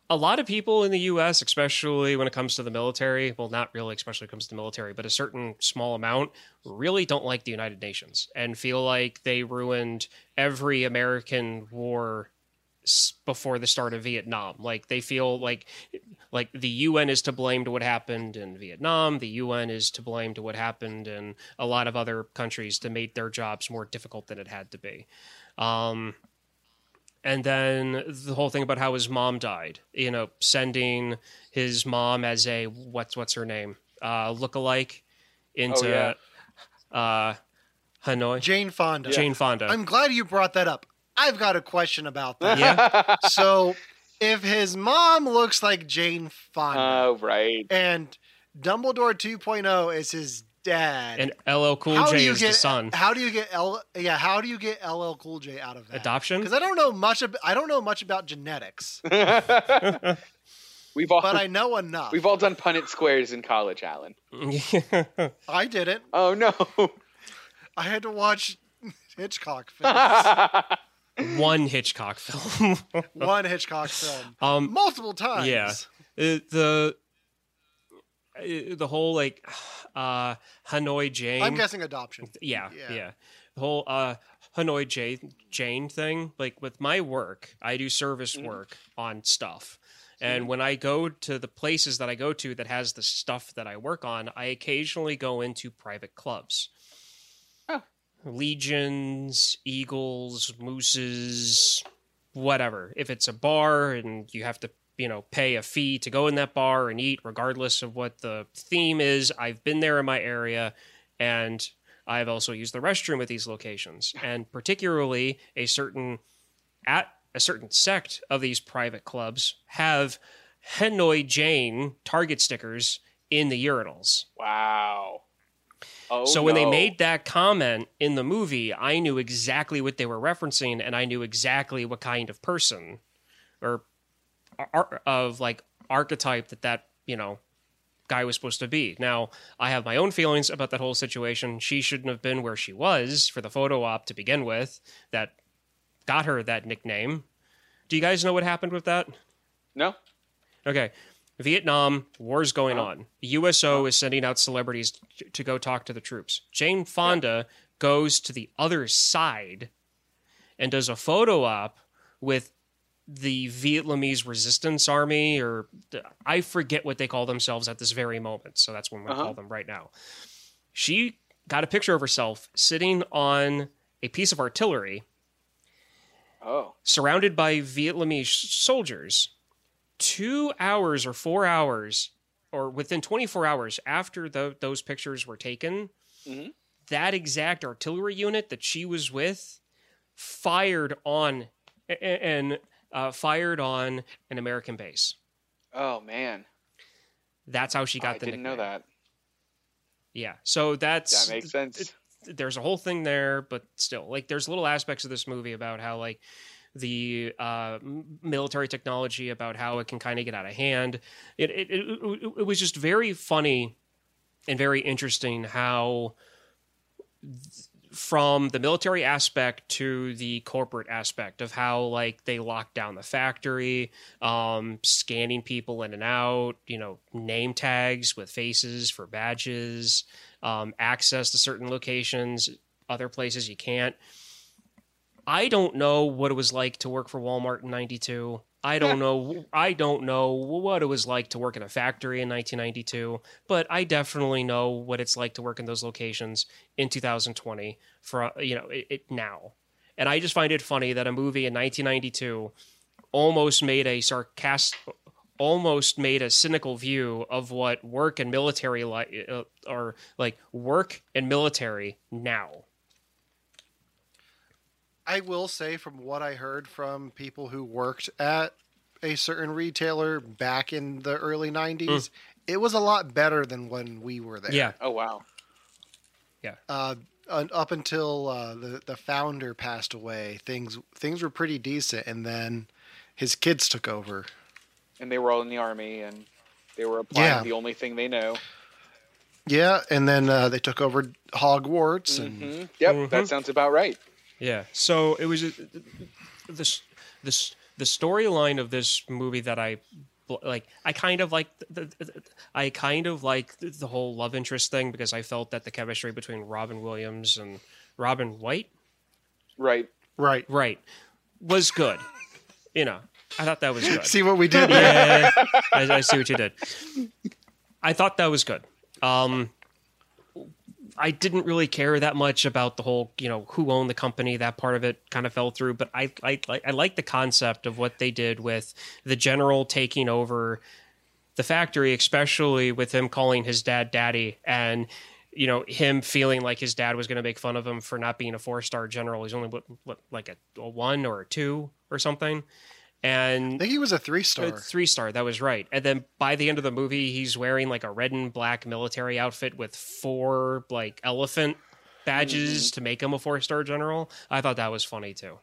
a lot of people in the US, especially when it comes to the military, well, not really, especially when it comes to the military, but a certain small amount, really don't like the United Nations and feel like they ruined every American war before the start of Vietnam. Like they feel like like the UN is to blame to what happened in Vietnam. The UN is to blame to what happened in a lot of other countries to make their jobs more difficult than it had to be. Um, and then the whole thing about how his mom died. You know, sending his mom as a what's what's her name uh, lookalike into yeah. uh, Hanoi. Jane Fonda. Jane Fonda. I'm glad you brought that up. I've got a question about that. yeah, so, if his mom looks like Jane Fonda oh right and Dumbledore 2.0 is his dad, and LL Cool how J is get the son. how do you get L? Yeah, how do you get LL Cool J out of that? Adoption. Because I don't know much. Ab- I don't know much about genetics, we've all but I know enough. we've all done punnett squares in college alan I didn't. oh no I had to watch Hitchcock films. One Hitchcock film. one Hitchcock film um, multiple times. Yeah. Uh, the the whole like uh Hanoi Jane. I'm guessing adoption. yeah, Yeah. yeah, The whole uh Hanoi Jane Jane thing. Like with my work, I do service Mm-hmm. work on stuff. And when I go to the places that I go to that has the stuff that I work on, I occasionally go into private clubs. Legions, eagles, mooses, whatever. If it's a bar and you have to, you know, pay a fee to go in that bar and eat, regardless of what the theme is, I've been there in my area and I've also used the restroom at these locations. And particularly a certain at a certain sect of these private clubs have Hanoi Jane target stickers in the urinals. Wow. Oh, so when they made that comment in the movie, I knew exactly what they were referencing, and I knew exactly what kind of person or ar- of like archetype that that you know guy was supposed to be. Now I have my own feelings about that whole situation. She shouldn't have been where she was for the photo op to begin with. That got her that nickname. Do you guys know what happened with that? no, Okay. Vietnam, war's going Oh. on. The USO is sending out celebrities t- to go talk to the troops. Jane Fonda goes to the other side and does a photo op with the Vietnamese resistance army, or the, I forget what they call themselves at this very moment. So that's what I'm going to Uh-huh. call them right now. She got a picture of herself sitting on a piece of artillery oh, surrounded by Vietnamese soldiers, two hours or four hours, or within 24 hours after the, those pictures were taken, Mhm. that exact artillery unit that she was with fired on and uh, fired on an American base. oh man, That's how she got I the I didn't know that. Yeah, so that's That makes sense. there's a whole thing there, but still, like, there's little aspects of this movie about how, like, the uh, military technology, about how it can kind of get out of hand. It, it, it, it, was just very funny and very interesting how, th- from the military aspect to the corporate aspect of how, like, they locked down the factory, um, scanning people in and out, you know, name tags with faces for badges um, access to certain locations, other places you can't. I don't know what it was like to work for Walmart in 92. I don't know I don't know what it was like to work in a factory in 1992, but I definitely know what it's like to work in those locations in 2020 for you know, it, it now. And I just find it funny that a movie in 1992 almost made a sarcastic almost made a cynical view of what work and military like uh, or like work and military now. I will say, from what I heard from people who worked at a certain retailer back in the early 90s, it was a lot better than when we were there. Yeah, Oh wow. Yeah. Uh, up until uh, the the founder passed away, things things were pretty decent, and then his kids took over. And they were all in the army, and they were applying Yeah. the only thing they know. Yeah, and then uh, they took over Hogwarts, and hmm Yep, Mhm. that sounds about right. Yeah. So it was this this the storyline of this movie that I like. I kind of like the, the, I kind of like the whole love interest thing because I felt that the chemistry between Robin Williams and Robin Wright Right. right. right was good. You know, I thought that was good. See what we did? yeah, I, I see what you did. I thought that was good. Um, I didn't really care that much about the whole, you know, who owned the company. That part of it kind of fell through, but I, I, I, like the concept of what they did with the general taking over the factory, especially with him calling his dad daddy and you know him feeling like his dad was going to make fun of him for not being a four star general. He's only what, what like a, a one or a two or something, and I think he was a three star. Three star, that was right. And then by the end of the movie, he's wearing like a red and black military outfit with four like elephant badges mm-hmm. to make him a four star general. I thought that was funny too.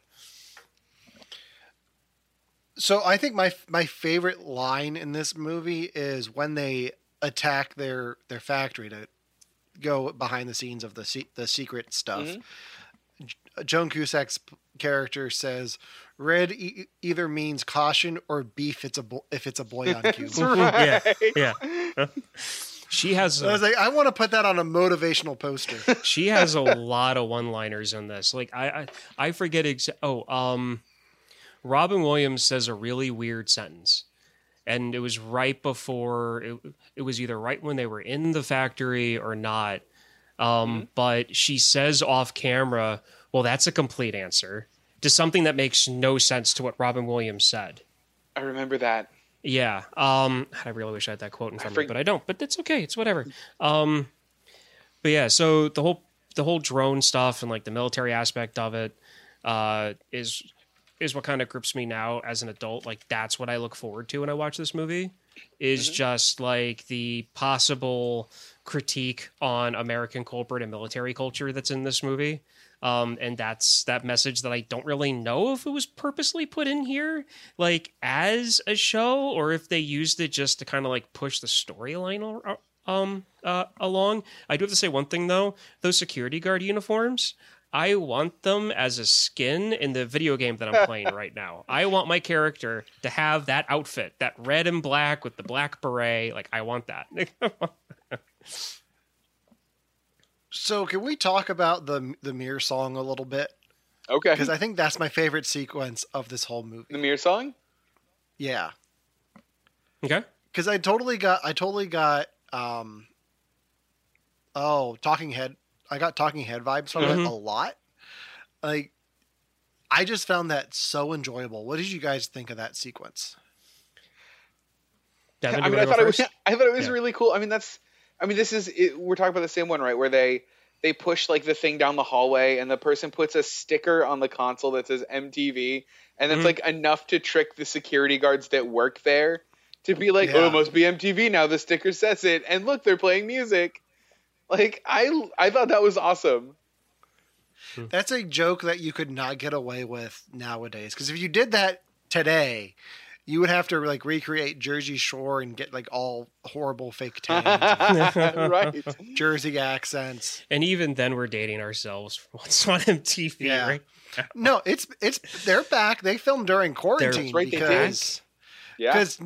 So I think my my favorite line in this movie is when they attack their their factory to go behind the scenes of the se- the secret stuff. Mm-hmm. J- Joan Cusack's character says, "Red e- either means caution or beef. It's a bo- if it's a boy on cue." Yeah, yeah. She has I was like, I want to put that on a motivational poster. she has a lot of one-liners in this. Like I I, I forget exa- oh um Robin Williams says a really weird sentence. And it was right before it, it was either right when they were in the factory or not. Um, but she says off camera, well, that's a complete answer to something that makes no sense to what Robin Williams said. I remember that. Yeah. Um, I really wish I had that quote in front of me, but I don't. But it's okay. It's whatever. Um, but yeah. So the whole the whole drone stuff and like the military aspect of it uh, is is what kind of grips me now as an adult. Like that's what I look forward to when I watch this movie. Is just like the possible critique on American corporate and military culture that's in this movie. Um, and that's that message that I don't really know if it was purposely put in here, like as a show, or if they used it just to kind of like push the storyline al- um uh, along. I do have to say one thing though: those security guard uniforms. I want them as a skin in the video game that I'm playing right now. I want my character to have that outfit, that red and black with the black beret. Like I want that. so, can we talk about the the mirror song a little bit? Okay. Because I think that's my favorite sequence of this whole movie. the mirror song? Yeah, okay. because I totally got I totally got um oh Talking Head I got Talking Head vibes from Mhm. it a lot. Like I just found that so enjoyable. What did you guys think of that sequence? Devon, I mean, I wanna thought it was. I thought it was Yeah. really cool. I mean, that's. I mean, this is. It, we're talking about the same one, right? Where they they push like the thing down the hallway, and the person puts a sticker on the console that says MTV, and it's Mhm. like enough to trick the security guards that work there to be like, Yeah. "Oh, it must be MTV now." The sticker says it, and look, they're playing music. Like I, I thought that was awesome. That's a joke that you could not get away with nowadays. Because if you did that today, you would have to like recreate Jersey Shore and get like all horrible fake tans, right. Jersey accents. And even then, we're dating ourselves. What's on MTV, Yeah. right? No, it's it's they're back. They filmed during quarantine That's right, they because Yeah. because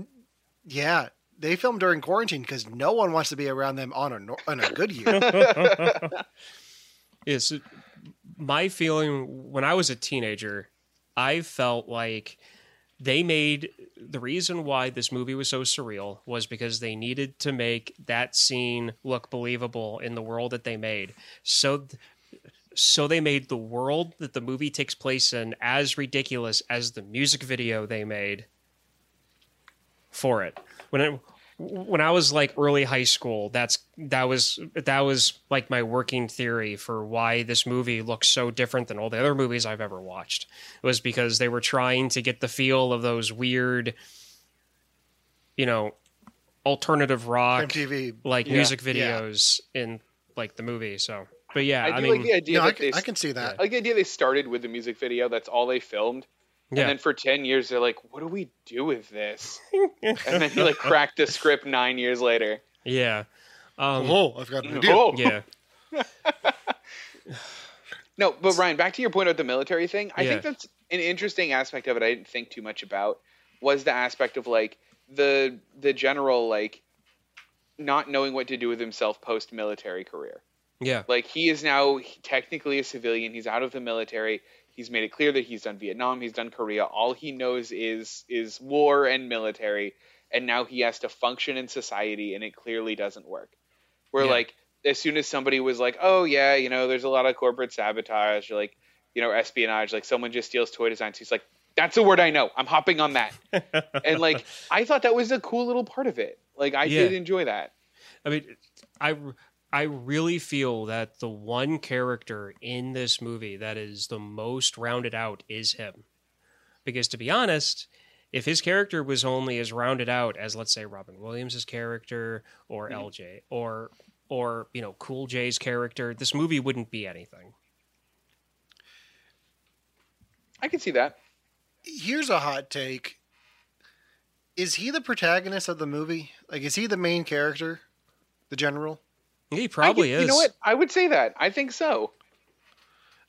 yeah, they filmed during quarantine because no one wants to be around them on a on a good year. Yes, my feeling when I was a teenager, I felt like they made the reason why this movie was so surreal was because they needed to make that scene look believable in the world that they made. So th- so they made the world that the movie takes place in as ridiculous as the music video they made for it. When it, when I was like early high school, that's that was that was like my working theory for why this movie looks so different than all the other movies I've ever watched. It was because they were trying to get the feel of those weird, you know, alternative rock MTV. like Yeah. music Yeah. videos in like the movie. So, but yeah, I I, do mean, like the idea No, I can, they. I can see that. I like the idea they started with the music video. That's all they filmed. Yeah, And then for 10 years, they're like, what do we do with this? and then he like cracked the script nine years later. yeah, um, Oh, I've got an idea. Oh. yeah, No, but Ryan, back to your point about the military thing. I Yeah. think that's an interesting aspect of it. I didn't think too much about was the aspect of like the the general like not knowing what to do with himself post military career. yeah, Like he is now technically a civilian. He's out of the military. He's made it clear that he's done Vietnam. He's done Korea. All he knows is is war and military. And now he has to function in society, and it clearly doesn't work. Where Yeah. like as soon as somebody was like, "Oh yeah, you know, there's a lot of corporate sabotage, or like you know, espionage. Like someone just steals toy designs." He's like, "That's a word I know. I'm hopping on that." and like I thought that was a cool little part of it. Like I Yeah. did enjoy that. I mean, I I really feel that the one character in this movie that is the most rounded out is him. Because to be honest, if his character was only as rounded out as let's say Robin Williams' character or mm-hmm. LJ or or you know Cool J's character, this movie wouldn't be anything. I can see that. Here's a hot take. Is he the protagonist of the movie? Like, is he the main character? The general? He probably I, is. You know what? I would say that. I think so.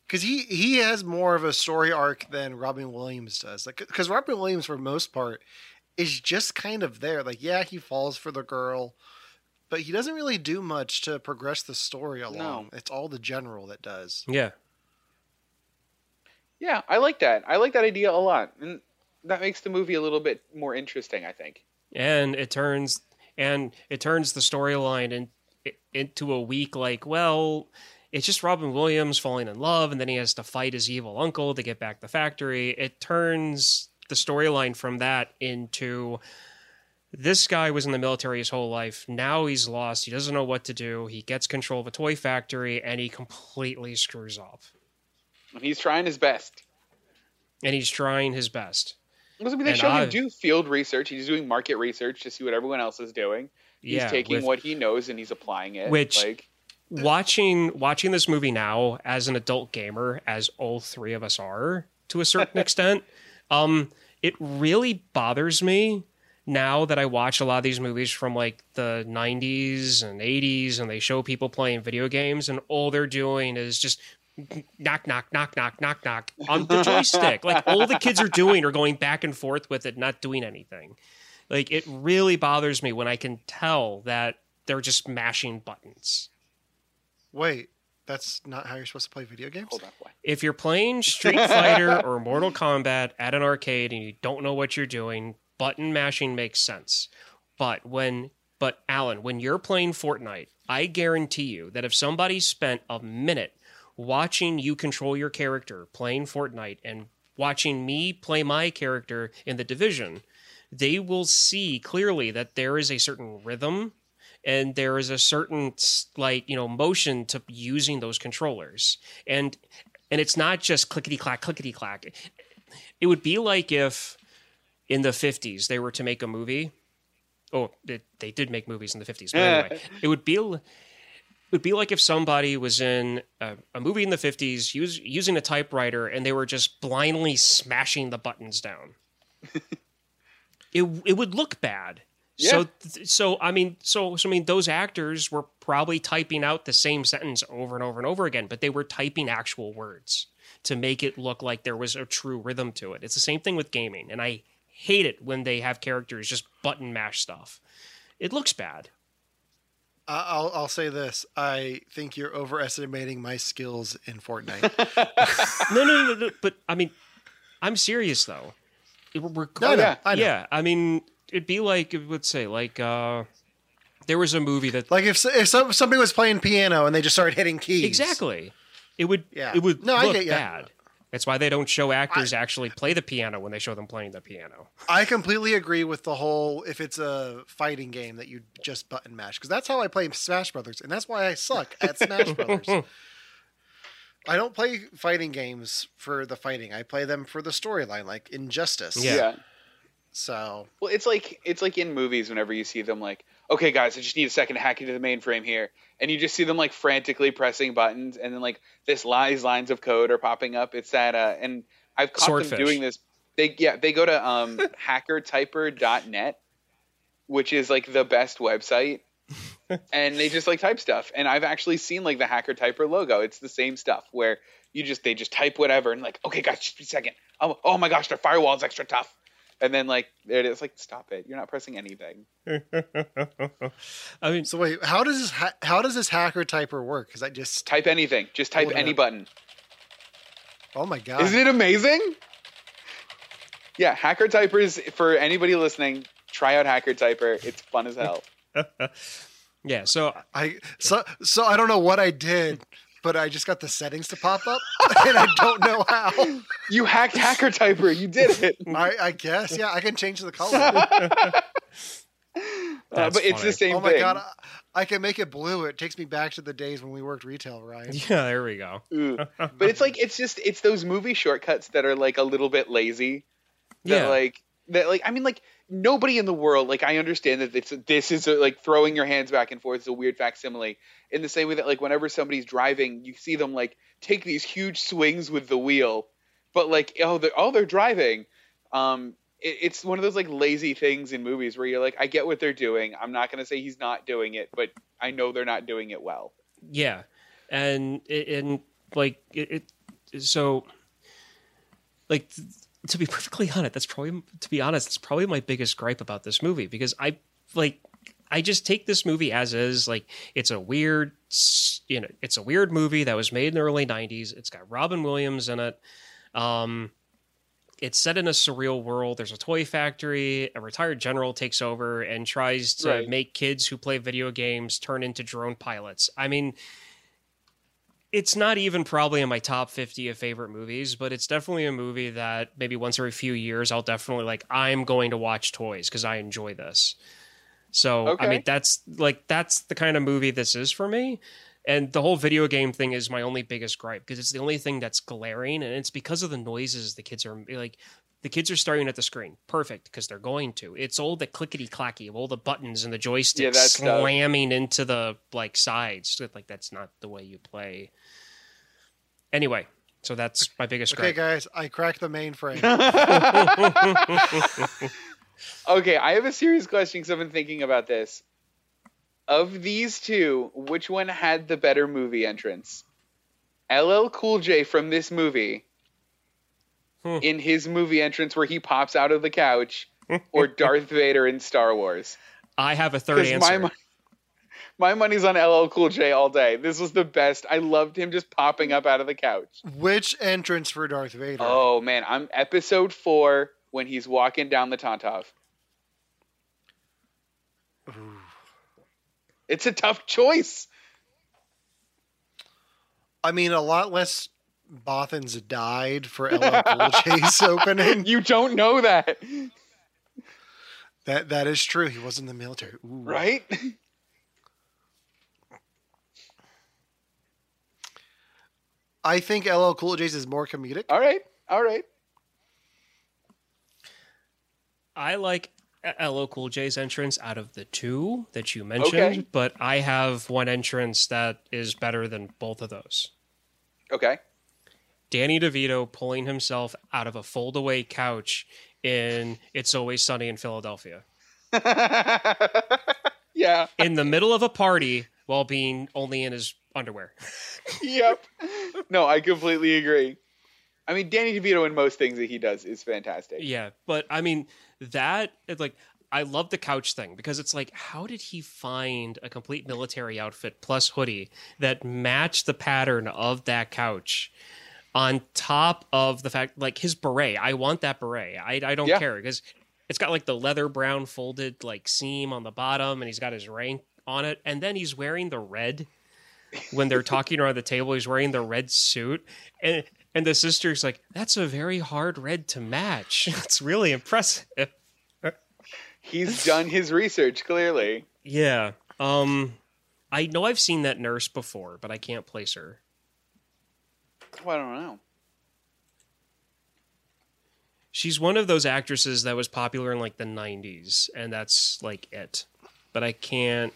Because he, he has more of a story arc than Robin Williams does. Like, because Robin Williams, for most part, is just kind of there. Like, yeah, he falls for the girl, but he doesn't really do much to progress the story along. No. It's all the general that does. Yeah. Yeah, I like that. I like that idea a lot, and that makes the movie a little bit more interesting. I think. and it turns and it turns the storyline in, into a week like well it's just robin williams falling in love and then he has to fight his evil uncle to get back the factory it turns the storyline from that into this guy was in the military his whole life now he's lost he doesn't know what to do he gets control of a toy factory and he completely screws up And he's trying his best. and he's trying his best Because I mean, they And show I- him do field research. He's doing market research to see what everyone else is doing. He's yeah taking with- what he knows and he's applying it. Which- like watching watching this movie now as an adult gamer as all three of us are to a certain extent um it really bothers me now that i watch a lot of these movies from like the 90s and 80s and they show people playing video games and all they're doing is just knock knock knock knock knock knock on the joystick like all the kids are doing are going back and forth with it not doing anything like it really bothers me when i can tell that they're just mashing buttons Wait, that's not how you're supposed to play video games? hold on, boy. if you're playing Street Fighter or Mortal Kombat at an arcade and you don't know what you're doing, button mashing makes sense. But when but Alan, when you're playing Fortnite, I guarantee you that if somebody spent a minute watching you control your character playing Fortnite and watching me play my character in the division, they will see clearly that there is a certain rhythm and there is a certain like you know motion to using those controllers. And and it's not just clickety clack clickety clack. It would be like if in the 50s they were to make a movie. Oh it, they did make movies in the 50s but anyway. It would be it would be like if somebody was in a, a movie in the 50s use, using a typewriter and they were just blindly smashing the buttons down it, it would look bad so so I mean so so I mean those actors were probably typing out the same sentence over and over and over again, but they were typing actual words to make it look like there was a true rhythm to it. It's the same thing with gaming, and I hate it when they have characters just button mash stuff. It looks bad. I- I'll I'll say this. I think you're overestimating my skills in Fortnite. No, no, no, no, but I mean, I'm serious though. It- No, no, yeah, I know. yeah, I mean, it'd be like let's say like uh, there was a movie that Like if if some, somebody was playing piano and they just started hitting keys. Exactly. It would Yeah. it would No, I look get ya. bad. That's why they don't show actors actually play the piano when they show them playing the piano. I completely agree with the whole if it's a fighting game that you just button mash because that's how I play Smash Brothers and that's why I suck at Smash Brothers. I don't play fighting games for the fighting. I play them for the storyline, like Injustice. Yeah. yeah. So Well, it's like it's like in movies whenever you see them like, okay, guys, I just need a second to hack into the mainframe here, and you just see them like frantically pressing buttons, and then like this these lines of code are popping up. It's that, uh, and I've caught Swordfish. them doing this. They yeah, they go to um, hackertyper.net, which is like the best website, and they just like type stuff. And I've actually seen like the Hacker Typer logo. It's the same stuff where you just they just type whatever and like, okay, guys, just a second. Oh, oh my gosh, their firewall's extra tough. And then like there it is, like stop it. You're not pressing anything. I mean, so wait, how does this ha- how does this hacker typer work? Because I just Type anything. Just type any up. button. oh my god, Isn't it amazing? Yeah, Hacker Typers for anybody listening, try out Hacker Typer. It's fun as hell. yeah. So I so so I don't know what I did, but I just got the settings to pop up, and I don't know how. You hacked Hacker Typer. You did it. I, I guess yeah, I can change the color. Uh, That's but it's the same thing. oh my thing. god, I, I can make it blue. It takes me back to the days when we worked retail, right? yeah, there we go. Ooh. but it's like it's just it's those movie shortcuts that are like a little bit lazy. That Yeah. like that like I mean like nobody in the world like I understand that it's this is a, like throwing your hands back and forth is a weird facsimile in the same way that like whenever somebody's driving you see them like take these huge swings with the wheel but like oh they're oh they're driving. Um it, it's one of those like lazy things in movies where you're like I get what they're doing. I'm not gonna say he's not doing it but I know they're not doing it well. Yeah, and and like it, it so like to be perfectly honest, that's probably to be honest, it's probably my biggest gripe about this movie because I like I just take this movie as is. Like it's a weird, you know, it's a weird movie that was made in the early '90s. It's got Robin Williams in it. Um, it's set in a surreal world. There's a toy factory. A retired general takes over and tries to Right. make kids who play video games turn into drone pilots. I mean, it's not even probably in my top 50 of favorite movies, but it's definitely a movie that maybe once every few years I'll definitely like I'm going to watch toys because I enjoy this. So, I mean that's like that's the kind of movie this is for me. And the whole video game thing is my only biggest gripe because it's the only thing that's glaring and it's because of the noises the kids are like the kids are staring at the screen. Perfect because they're going to. It's all the clickety clacky of all the buttons and the joysticks Yeah, that stuff. slamming into the like sides. Like that's not the way you play. Anyway, so that's my biggest Okay, gripe. guys, I cracked the mainframe. Okay, I have a serious question because I've been thinking about this. Of these two, which one had the better movie entrance? LL Cool J from this movie, Hmm. in his movie entrance where he pops out of the couch, or Darth Vader in Star Wars? I have a third answer. my, mon- my money's on LL Cool J all day. This was the best. I loved him just popping up out of the couch. Which entrance for Darth Vader? Oh man, I'm episode four when he's walking down the Tantive. It's a tough choice. I mean, a lot less Bothans died for LL Cool J's opening. You don't know that, That that is true. He was in the military. Ooh. right? I think LL Cool J's is more comedic. All right, all right. I like LL Cool J's entrance out of the two that you mentioned, Okay. but I have one entrance that is better than both of those. Okay. Danny DeVito pulling himself out of a foldaway couch in It's Always Sunny in Philadelphia yeah. in the middle of a party while being only in his underwear. Yep. No, I completely agree. I mean, Danny DeVito in most things that he does is fantastic. Yeah, but I mean that like I love the couch thing because it's like how did he find a complete military outfit plus hoodie that matched the pattern of that couch on top of the fact like his beret. I want that beret. I I don't Yeah. care because it's got like the leather brown folded like seam on the bottom and he's got his rank on it and then he's wearing the red when they're talking around the table he's wearing the red suit and and the sister's like that's a very hard red to match it's really impressive He's done his research clearly. yeah um i know i've seen that nurse before but i can't place her Oh, I don't know. she's one of those actresses that was popular in like the 90s and that's like it but i can't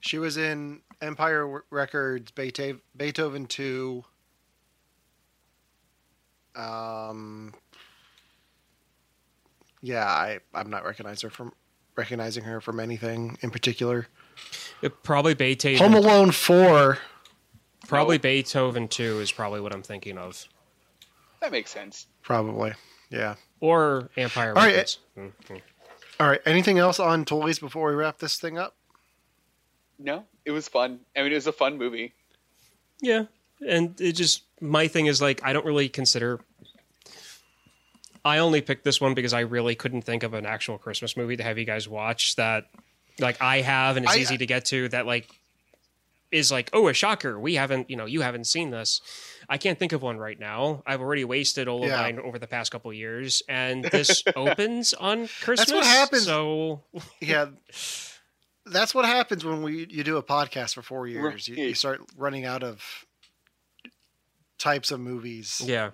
She was in Empire Records, Beethoven, Beethoven 2. Um, yeah, I I'm not recognizing her from recognizing her from anything in particular. it, probably beethoven Home Alone 4. Probably beethoven 2 is probably what i'm thinking of That makes sense. Probably. Yeah. or empire All right, Records. Mhm. All right. Anything else on toys before we wrap this thing up? No, it was fun. I mean, it was a fun movie. Yeah, and it just my thing is like I don't really consider. I only picked this one because I really couldn't think of an actual Christmas movie to have you guys watch that, like I have and it's I- easy to get to. That like is like oh a shocker we haven't you know you haven't seen this. I can't think of one right now. I've already wasted all of Yeah. mine over the past couple years, and this opens on Christmas. That's what happens. So Yeah. That's what happens when we you do a podcast for four years. You, you start running out of types of movies. yeah,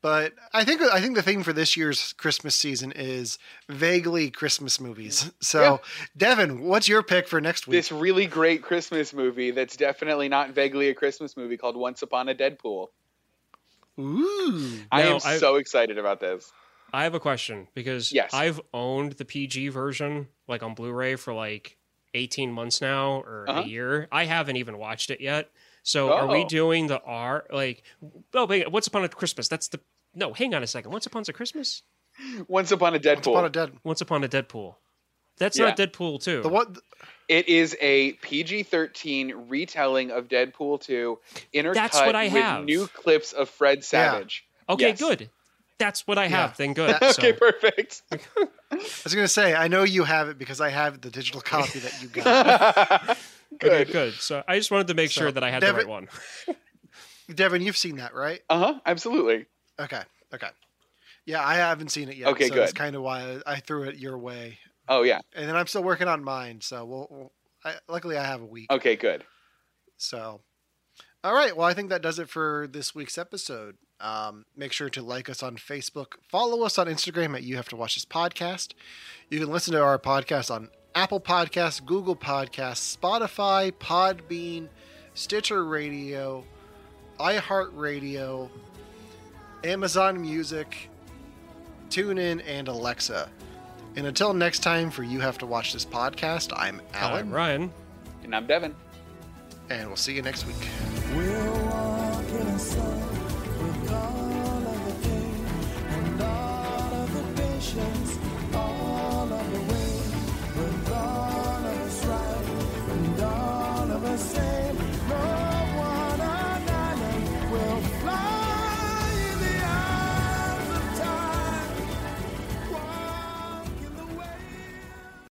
But I think I think the theme for this year's Christmas season is vaguely Christmas movies. So, Devon, what's your pick for next week? This really great Christmas movie that's definitely not vaguely a Christmas movie called Once Upon a Deadpool. Ooh. I Now, am I- so excited about this. I have a question because Yes. I've owned the PG version like on Blu-ray for like 18 months now or Uh-huh. a year. I haven't even watched it yet. So are we Oh. doing the R like oh wait, Once Upon a Christmas? That's the No, hang on a second. Once Upon a Christmas? Once Upon a Once Deadpool. Upon a Dead. Once Upon a Deadpool. That's Yeah. not Deadpool 2. The what? It is a PG-13 retelling of Deadpool 2, intercut That's what I with have. new clips of Fred Savage. okay, Yes. good. That's what I have. Yeah. Then good. Okay, perfect. I was gonna say I know you have it because I have the digital copy that you got. okay, Good. good. So I just wanted to make So, sure that I had Devon- the right one. Devon, you've seen that, right? Uh huh. Absolutely. Okay. Okay. Yeah, I haven't seen it yet. Okay, so That's kind of why I threw it your way, Oh yeah. and then I'm still working on mine. So we'll. we'll I, luckily, I have a week. Okay. Good. So, all right. Well, I think that does it for this week's episode. Um, make sure to like us on Facebook, follow us on Instagram at You Have to Watch This Podcast. You can listen to our podcast on Apple Podcasts, Google Podcasts, Spotify, Podbean, Stitcher Radio, iHeartRadio, Amazon Music, TuneIn, and Alexa. And until next time, for You Have to Watch This Podcast, I'm Alan, Uh, Ryan. And I'm Devon. and we'll see you next week.